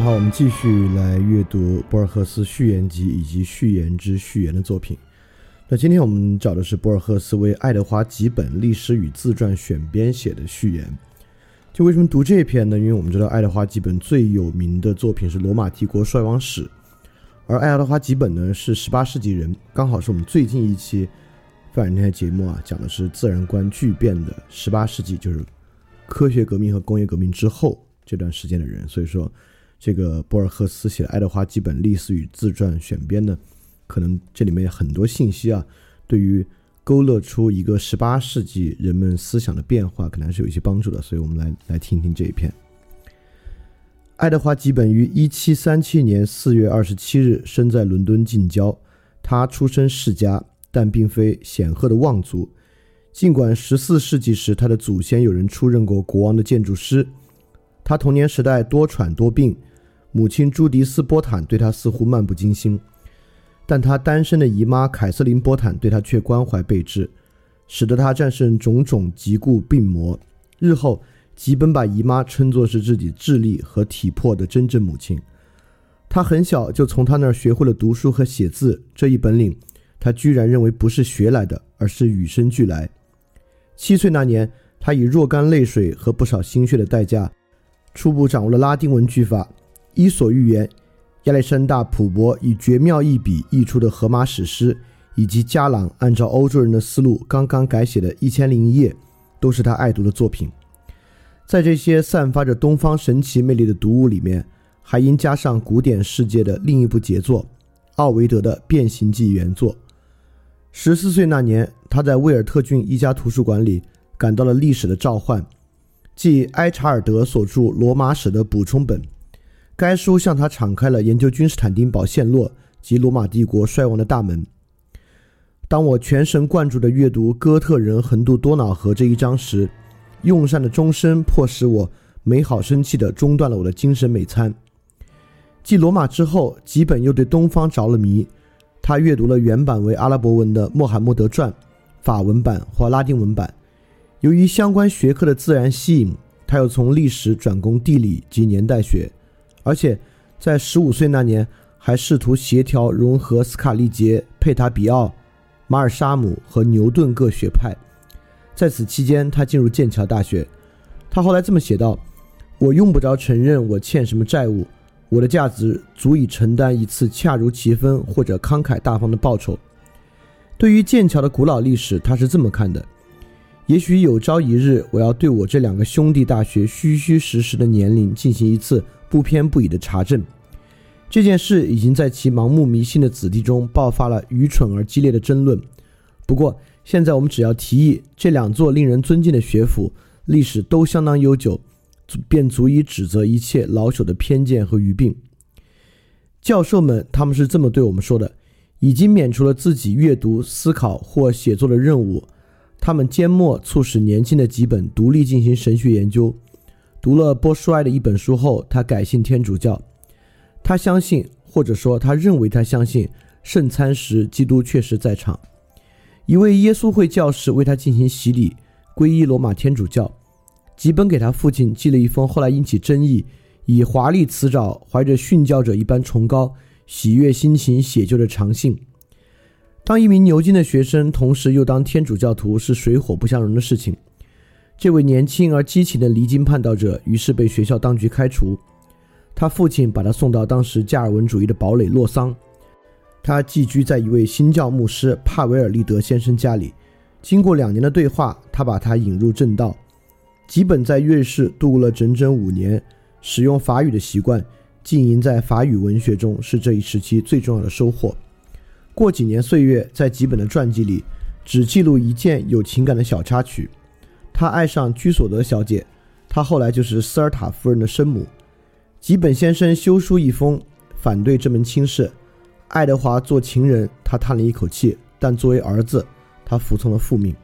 好，我们继续来阅读博尔赫斯序言集以及序言之序言的作品。那今天我们找的是博尔赫斯为爱德华几本历史与自传选编写的序言。就为什么读这篇呢？因为我们知道爱德华几本最有名的作品是《罗马帝国衰亡史》，而爱德华几本呢是十八世纪人，刚好是我们最近一期范人台节目啊讲的是自然观巨变的十八世纪，就是科学革命和工业革命之后这段时间的人。所以说，这个博尔赫斯写的爱德华基本历史与自传选编呢，可能这里面很多信息啊，对于勾勒出一个十八世纪人们思想的变化，可能还是有一些帮助的。所以我们来来听听这一篇。爱德华基本于一七三七年四月二十七日生在伦敦近郊。他出身世家，但并非显赫的望族。尽管十四世纪时他的祖先有人出任过国王的建筑师，他童年时代多喘多病，母亲朱迪斯·波坦对他似乎漫不经心。但他单身的姨妈凯瑟琳·波坦对他却关怀备至，使得他战胜种种疾故病魔。日后，吉本把姨妈称作是自己智力和体魄的真正母亲。他很小就从他那儿学会了读书和写字，这一本领他居然认为不是学来的，而是与生俱来。七岁那年，他以若干泪水和不少心血的代价，初步掌握了拉丁文句法，《伊索寓言》。亚历山大·普伯以绝妙一笔译出的《荷马史诗》，以及加朗按照欧洲人的思路刚刚改写的《一千零一夜》，都是他爱读的作品。在这些散发着东方神奇魅力的读物里面，还应加上古典世界的另一部杰作——奥维德的《变形记》原作。十四岁那年，他在威尔特郡一家图书馆里感到了历史的召唤，即埃查尔德所著《罗马史》的补充本。该书向他敞开了研究君士坦丁堡陷落及罗马帝国衰亡的大门。当我全神贯注地阅读哥特人横渡多瑙河这一章时，用膳的钟声迫使我美好生气地中断了我的精神美餐。继罗马之后，吉本又对东方着了迷。他阅读了原版为阿拉伯文的《穆罕默德传》，法文版或拉丁文版。由于相关学科的自然吸引，他又从历史转攻地理及年代学。而且，在十五岁那年，还试图协调融合斯卡利杰、佩塔比奥、马尔沙姆和牛顿各学派。在此期间，他进入剑桥大学。他后来这么写道：“我用不着承认我欠什么债务，我的价值足以承担一次恰如其分或者慷慨大方的报酬。”对于剑桥的古老历史，他是这么看的：“也许有朝一日，我要对我这两个兄弟大学虚虚实实的年龄进行一次。”不偏不倚的查证，这件事已经在其盲目迷信的子弟中爆发了愚蠢而激烈的争论。不过，现在我们只要提议这两座令人尊敬的学府历史都相当悠久，便足以指责一切老朽的偏见和愚病。教授们，他们是这么对我们说的：已经免除了自己阅读、思考或写作的任务，他们缄默，促使年轻的几本独立进行神学研究。读了波舒埃的一本书后，他改信天主教。他相信，或者说他认为他相信，圣餐时基督确实在场。一位耶稣会教士为他进行洗礼，皈依罗马天主教。吉本给他父亲寄了一封后来引起争议，以华丽辞藻、怀着殉教者一般崇高、喜悦心情写就的长信。当一名牛津的学生，同时又当天主教徒，是水火不相容的事情。这位年轻而激情的离经叛道者于是被学校当局开除，他父亲把他送到当时加尔文主义的堡垒洛桑，他寄居在一位新教牧师帕维尔利德先生家里。经过两年的对话，他把他引入正道。吉本在瑞士度过了整整五年，使用法语的习惯浸淫在法语文学中是这一时期最重要的收获。过几年岁月，在吉本的传记里只记录一件有情感的小插曲。他爱上居索德小姐，她后来就是斯尔塔夫人的生母。吉本先生修书一封，反对这门亲事。爱德华做情人，他叹了一口气；但作为儿子，他服从了父命。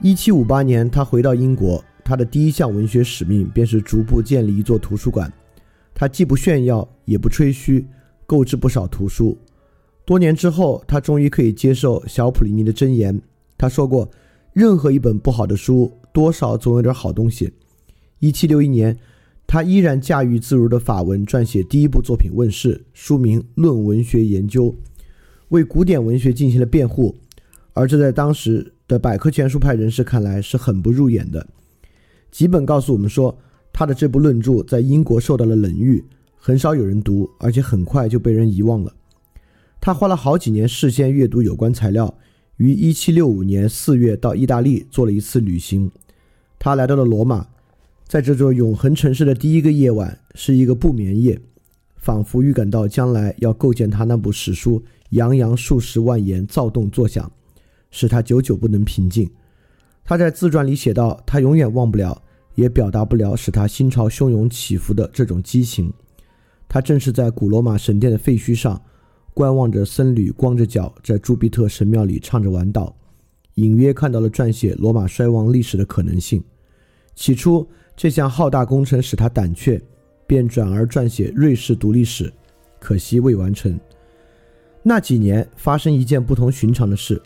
一七五八年，他回到英国，他的第一项文学使命便是逐步建立一座图书馆。他既不炫耀，也不吹嘘，购置不少图书。多年之后，他终于可以接受小普林尼的箴言。他说过。任何一本不好的书，多少总有点好东西。一七六一年，他依然驾驭自如的法文撰写第一部作品问世，书名《论文学研究》，为古典文学进行了辩护，而这在当时的百科全书派人士看来是很不入眼的。吉本告诉我们说，他的这部论著在英国受到了冷遇，很少有人读，而且很快就被人遗忘了。他花了好几年事先阅读有关材料，于1765年4月到意大利做了一次旅行。他来到了罗马，在这座永恒城市的第一个夜晚是一个不眠夜，仿佛预感到将来要构建他那部史书，洋洋数十万言，躁动作响，使他久久不能平静。他在自传里写道：“他永远忘不了，也表达不了使他心潮汹涌起伏的这种激情。他正是在古罗马神殿的废墟上。”观望着僧侣光着脚在朱庇特神庙里唱着晚祷，隐约看到了撰写罗马衰亡历史的可能性。起初，这项浩大工程使他胆怯，便转而撰写瑞士独立史，可惜未完成。那几年发生一件不同寻常的事：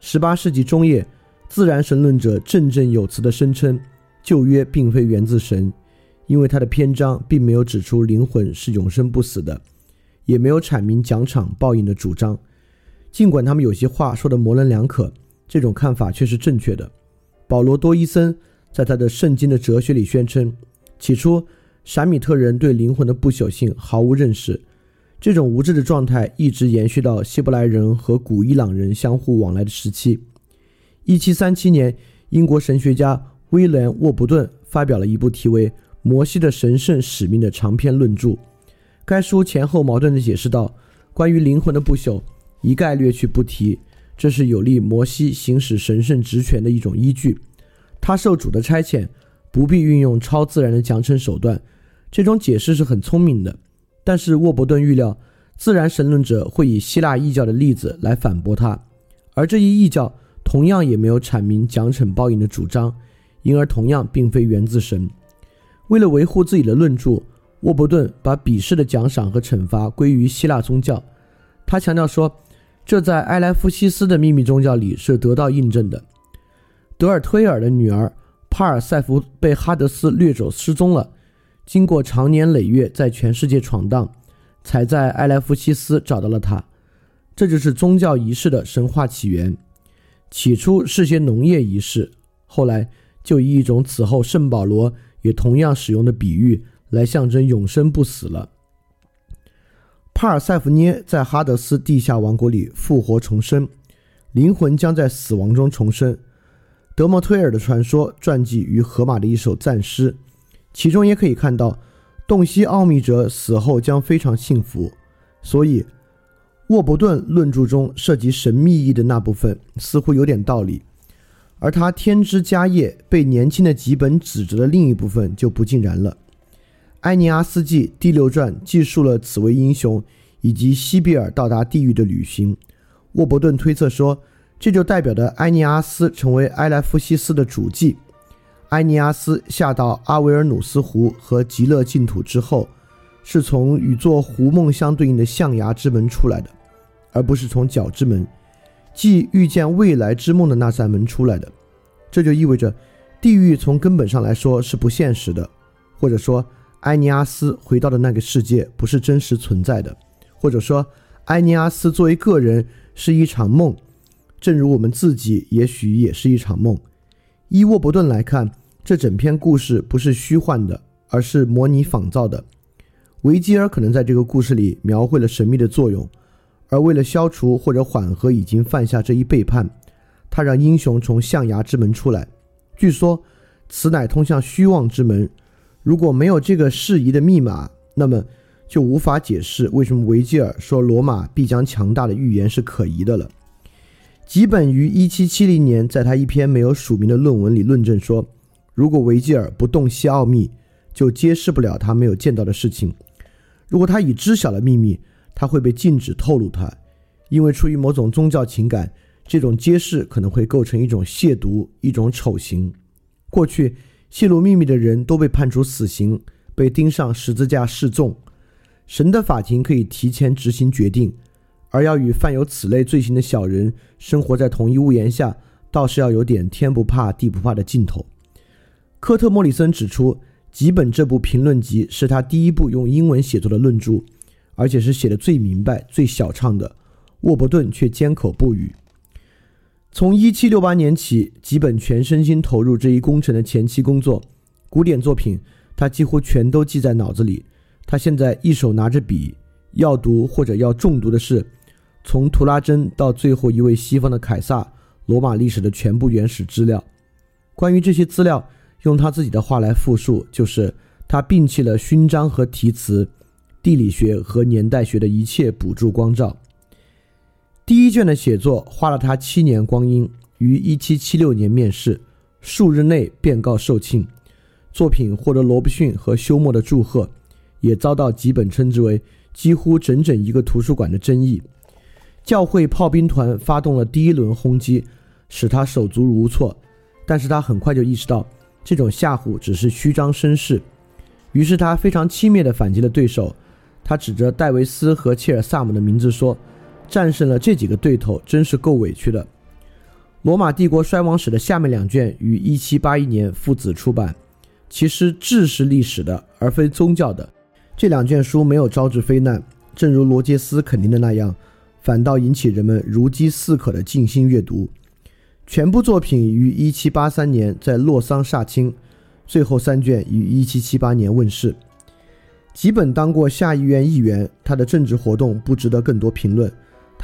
十八世纪中叶，自然神论者振振有词地声称，旧约并非源自神，因为他的篇章并没有指出灵魂是永生不死的。也没有阐明奖赏报应的主张，尽管他们有些话说的模棱两可，这种看法却是正确的。保罗多伊森在他的《圣经的哲学》里宣称，起初闪米特人对灵魂的不朽性毫无认识，这种无知的状态一直延续到希伯来人和古伊朗人相互往来的时期。1737年，英国神学家威廉·沃伯顿发表了一部题为《摩西的神圣使命》的长篇论著。该书前后矛盾地解释道：“关于灵魂的不朽，一概略去不提，这是有利摩西行使神圣职权的一种依据。他受主的差遣，不必运用超自然的奖惩手段。这种解释是很聪明的。但是沃伯顿预料，自然神论者会以希腊异教的例子来反驳他，而这一异教同样也没有阐明奖惩报应的主张，因而同样并非源自神。为了维护自己的论著。”沃伯顿把鄙视的奖赏和惩罚归于希腊宗教，他强调说，这在埃莱夫西斯的秘密宗教里是得到印证的。德尔推尔的女儿帕尔塞福被哈德斯掠走失踪了，经过长年累月在全世界闯荡，才在埃莱夫西斯找到了她。这就是宗教仪式的神话起源。起初是些农业仪式，后来就以一种此后圣保罗也同样使用的比喻。来象征永生不死了。帕尔塞福涅在哈德斯地下王国里复活重生，灵魂将在死亡中重生。德莫忒尔的传说传记于荷马的一首赞诗，其中也可以看到洞悉奥秘者死后将非常幸福。所以，沃伯顿论著中涉及神秘意义的那部分似乎有点道理，而他添枝加叶被年轻的吉本指责的另一部分就不尽然了。埃尼阿斯记第六传记述了此位英雄以及西比尔到达地狱的旅行。沃伯顿推测说，这就代表着埃尼阿斯成为埃莱夫西斯的主祭。埃尼阿斯下到阿维尔努斯湖和极乐净土之后，是从与做湖梦相对应的象牙之门出来的，而不是从角之门，即遇见未来之梦的那扇门出来的。这就意味着，地狱从根本上来说是不现实的，或者说。埃尼阿斯回到的那个世界不是真实存在的，或者说，埃尼阿斯作为个人是一场梦，正如我们自己也许也是一场梦。依沃伯顿来看，这整篇故事不是虚幻的，而是模拟仿造的。维吉尔可能在这个故事里描绘了神秘的作用，而为了消除或者缓和已经犯下这一背叛，他让英雄从象牙之门出来。据说，此乃通向虚妄之门。如果没有这个适宜的密码，那么就无法解释为什么维吉尔说罗马必将强大的预言是可疑的了。吉本于1770年在他一篇没有署名的论文里论证说，如果维吉尔不洞悉奥秘，就揭示不了他没有见到的事情；如果他已知晓了秘密，他会被禁止透露它，因为出于某种宗教情感，这种揭示可能会构成一种亵渎、一种丑行。过去。泄露秘密的人都被判处死刑，被钉上十字架示众。神的法庭可以提前执行决定，而要与犯有此类罪行的小人生活在同一屋檐下，倒是要有点天不怕地不怕的劲头。科特·莫里森指出，吉本这部评论集是他第一部用英文写作的论著，而且是写的最明白、最小畅的。沃伯顿却缄口不语。从一七六八年起，吉本全身心投入这一工程的前期工作。古典作品，他几乎全都记在脑子里。他现在一手拿着笔，要读或者要重读的是从图拉真到最后一位西方的凯撒罗马历史的全部原始资料。关于这些资料。用他自己的话来复述，就是他摒弃了勋章和题词、地理学和年代学的一切补助光照。第一卷的写作花了他七年光阴，于一七七六年面世，数日内便告售罄。作品获得罗伯逊和休谟的祝贺，也遭到几本称之为几乎整整一个图书馆的争议。教会炮兵团发动了第一轮轰击，使他手足无措，但是他很快就意识到。这种吓唬只是虚张声势，于是他非常轻蔑地反击了对手。他指着戴维斯和切尔萨姆的名字说：“战胜了这几个对头，真是够委屈的。”罗马帝国衰亡史的下面两卷于1781年父子出版，其实志是历史的，而非宗教的。这两卷书没有招致非难，正如罗杰斯肯定的那样，反倒引起人们如饥似渴的静心阅读。全部作品于1783年在洛桑煞青，最后三卷于1778年问世。吉本当过下议院议员，他的政治活动不值得更多评论。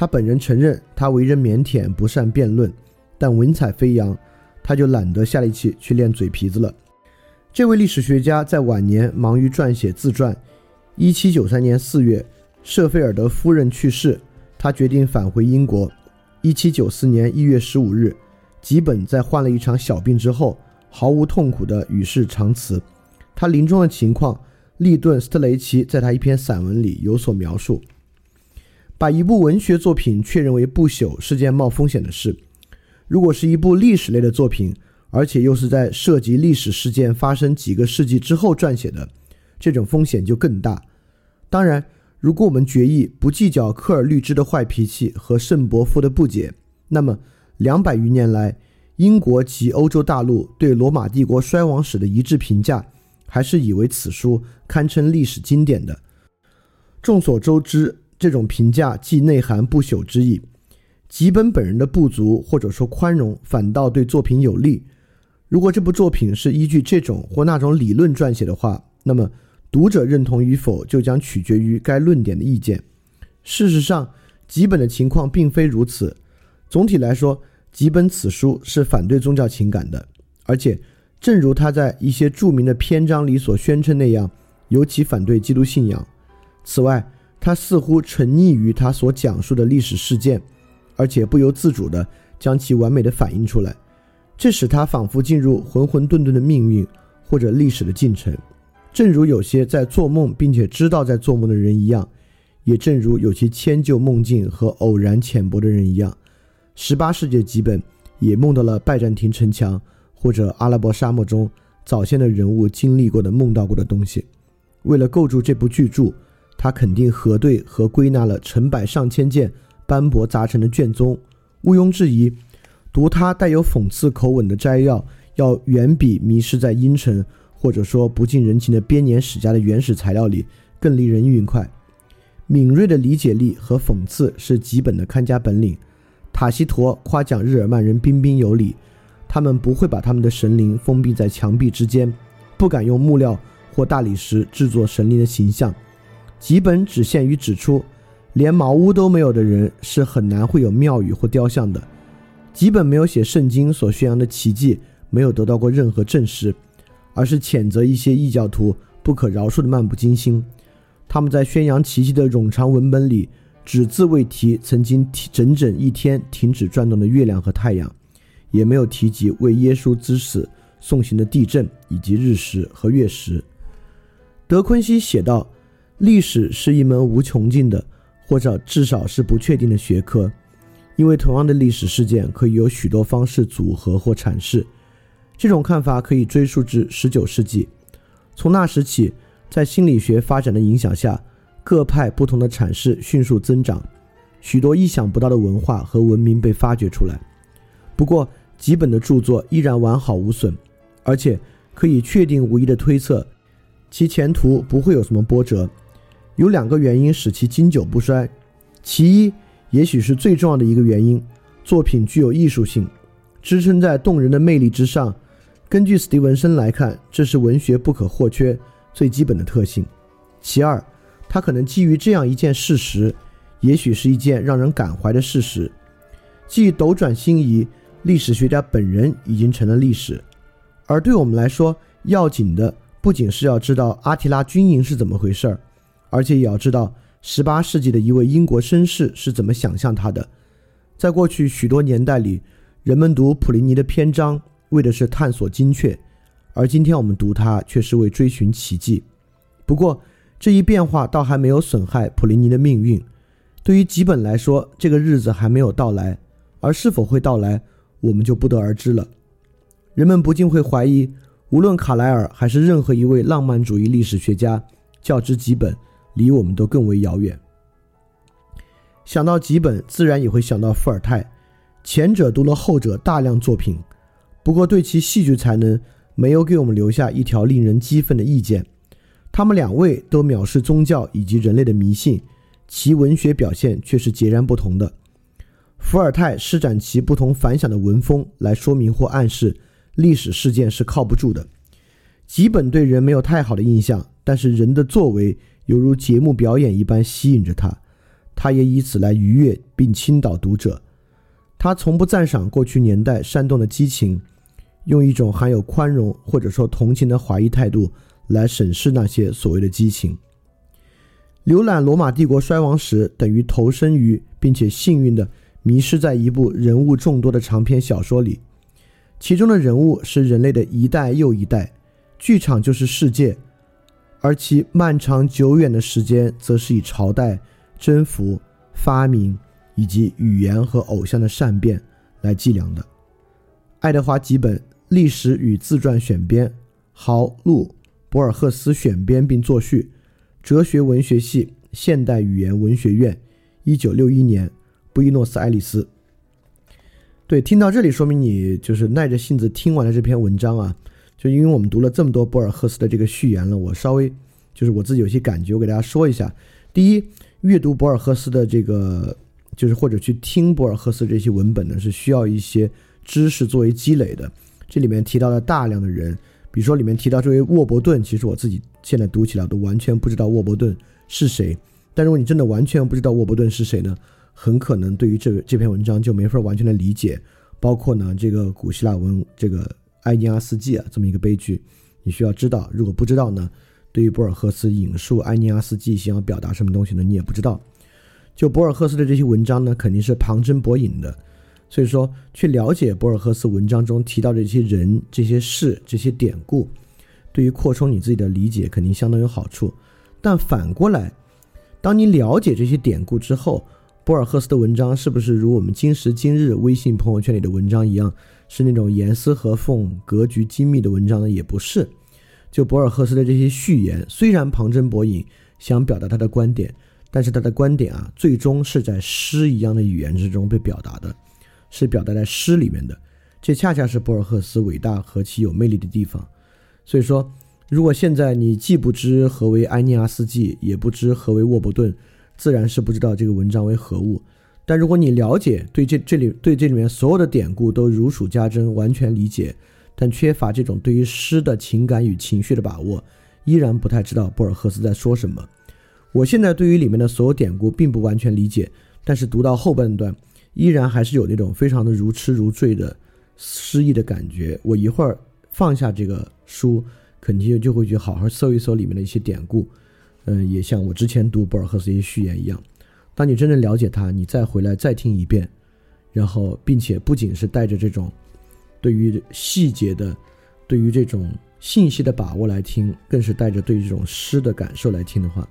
他本人承认他为人腼腆，不善辩论，但文采飞扬，他就懒得下力气去练嘴皮子了。这位历史学家在晚年忙于撰写自传。1793年4月，舍菲尔德夫人去世，他决定返回英国。1794年1月15日。吉本在患了一场小病之后，毫无痛苦地与世长辞。他临终的情况，利顿·斯特雷奇在他一篇散文里有所描述。把一部文学作品确认为不朽是件冒风险的事。如果是一部历史类的作品，而且又是在涉及历史事件发生几个世纪之后撰写的，这种风险就更大。当然，如果我们决意不计较科尔律治的坏脾气和圣伯夫的不解，那么。两百余年来，英国及欧洲大陆对罗马帝国衰亡史的一致评价，还是以为此书堪称历史经典的。众所周知，这种评价既内涵不朽之意。吉本本人的不足或者说宽容，反倒对作品有利。如果这部作品是依据这种或那种理论撰写的话，那么读者认同与否就将取决于该论点的意见。事实上，吉本的情况并非如此。总体来说，吉本此书是反对宗教情感的，而且，正如他在一些著名的篇章里所宣称那样，尤其反对基督信仰。此外，他似乎沉溺于他所讲述的历史事件，而且不由自主地将其完美的反映出来，这使他仿佛进入浑浑沌沌的命运或者历史的进程，正如有些在做梦并且知道在做梦的人一样，也正如有些迁就梦境和偶然浅薄的人一样。十八世纪基本也梦到了拜占庭城墙或者阿拉伯沙漠中早先的人物经历过的梦到过的东西。为了构筑这部巨著，他肯定核对和归纳了成百上千件斑驳杂陈的卷宗。毋庸置疑，读他带有讽刺口吻的摘要，要远比迷失在阴沉或者说不近人情的编年史家的原始材料里更令人愉快。敏锐的理解力和讽刺是基本的看家本领。塔西佗夸奖日耳曼人彬彬有礼，他们不会把他们的神灵封闭在墙壁之间，不敢用木料或大理石制作神灵的形象。吉本只限于指出，连茅屋都没有的人是很难会有庙宇或雕像的。吉本没有写圣经所宣扬的奇迹没有得到过任何证实，而是谴责一些异教徒不可饶恕的漫不经心。他们在宣扬奇迹的冗长文本里。只字未提曾经整整一天停止转动的月亮和太阳，也没有提及为耶稣之死送行的地震以及日食和月食。德昆西写道：“历史是一门无穷尽的，或者至少是不确定的学科，因为同样的历史事件可以有许多方式组合或阐释。这种看法可以追溯至19世纪，从那时起，在心理学发展的影响下。”各派不同的阐释迅速增长，许多意想不到的文化和文明被发掘出来。不过，几本的著作依然完好无损，而且可以确定无疑的推测，其前途不会有什么波折。有两个原因使其经久不衰，其一，也许是最重要的一个原因，作品具有艺术性，支撑在动人的魅力之上。根据史蒂文森来看，这是文学不可或缺、最基本的特性。其二，他可能基于这样一件事实，也许是一件让人感怀的事实，即斗转星移，历史学家本人已经成了历史。而对我们来说，要紧的不仅是要知道阿提拉军营是怎么回事儿。而且也要知道，十八世纪的一位英国绅士是怎么想象他的。在过去许多年代里，人们读普林尼的篇章为的是探索精确，而今天我们读它却是为追寻奇迹。不过，这一变化倒还没有损害普林尼的命运。对于吉本来说，这个日子还没有到来，而是否会到来，我们就不得而知了。人们不禁会怀疑，无论卡莱尔还是任何一位浪漫主义历史学家，较之吉本。离我们都更为遥远。想到吉本，自然也会想到伏尔泰。前者读了后者大量作品，不过对其戏剧才能没有给我们留下一条令人激愤的意见。他们两位都藐视宗教以及人类的迷信，其文学表现却是截然不同的。伏尔泰施展其不同凡响的文风来说明或暗示历史事件是靠不住的。吉本对人没有太好的印象，但是人的作为。犹如节目表演一般吸引着他，他也以此来愉悦并倾倒读者。他从不赞赏过去年代煽动的激情，用一种含有宽容或者说同情的怀疑态度来审视那些所谓的激情。浏览罗马帝国衰亡史，等于投身于并且幸运的迷失在一部人物众多的长篇小说里，其中的人物是人类的一代又一代，剧场就是世界。而其漫长久远的时间，则是以朝代、征服、发明以及语言和偶像的善变来计量的。爱德华·吉本《历史与自传选编》，豪路博尔赫斯选编并作序，哲学文学系现代语言文学院，一九六一年，布宜诺斯艾利斯。对，听到这里，说明你就是耐着性子听完了这篇文章啊。就因为我们读了这么多博尔赫斯的这个序言了，我稍微就是我自己有些感觉，我给大家说一下。第一，阅读博尔赫斯的这个，就是或者去听博尔赫斯这些文本呢，是需要一些知识作为积累的。这里面提到了大量的人，比如说里面提到这位沃伯顿，其实我自己现在读起来都完全不知道沃伯顿是谁。但如果你真的完全不知道沃伯顿是谁呢，很可能对于这这篇文章就没法完全的理解。包括呢，这个古希腊文这个。埃尼阿斯纪啊，这么一个悲剧，你需要知道。如果不知道呢，对于博尔赫斯引述埃尼阿斯纪想要表达什么东西呢，你也不知道。就博尔赫斯的这些文章呢，肯定是旁征博引的。所以说，去了解博尔赫斯文章中提到的这些人、这些事、这些典故，对于扩充你自己的理解肯定相当有好处。但反过来，当你了解这些典故之后，博尔赫斯的文章是不是如我们今时今日微信朋友圈里的文章一样？是那种严丝合缝、格局精密的文章呢，也不是。就博尔赫斯的这些序言，虽然旁征博引，想表达他的观点，但是他的观点啊，最终是在诗一样的语言之中被表达的，是表达在诗里面的。这恰恰是博尔赫斯伟大和其有魅力的地方。所以说，如果现在你既不知何为埃尼阿斯纪，也不知何为沃伯顿，自然是不知道这个文章为何物。但如果你了解，对这这里对这里面所有的典故都如数家珍，完全理解，但缺乏这种对于诗的情感与情绪的把握，依然不太知道博尔赫斯在说什么。我现在对于里面的所有典故并不完全理解，但是读到后半段，依然还是有那种非常的如痴如醉的诗意的感觉。我一会儿放下这个书，肯定就会去好好搜一搜里面的一些典故。嗯，也像我之前读博尔赫斯一些序言一样。当你真正了解它，你再回来再听一遍，然后并且不仅是带着这种对于细节的、对于这种信息的把握来听，更是带着对这种诗的感受来听的话，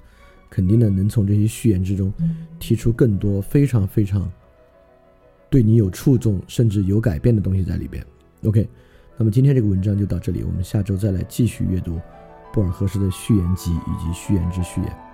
肯定呢能从这些序言之中提出更多非常非常对你有触动甚至有改变的东西在里边。OK，那么今天这个文章就到这里，我们下周再来继续阅读布尔赫斯的序言集以及序言之序言。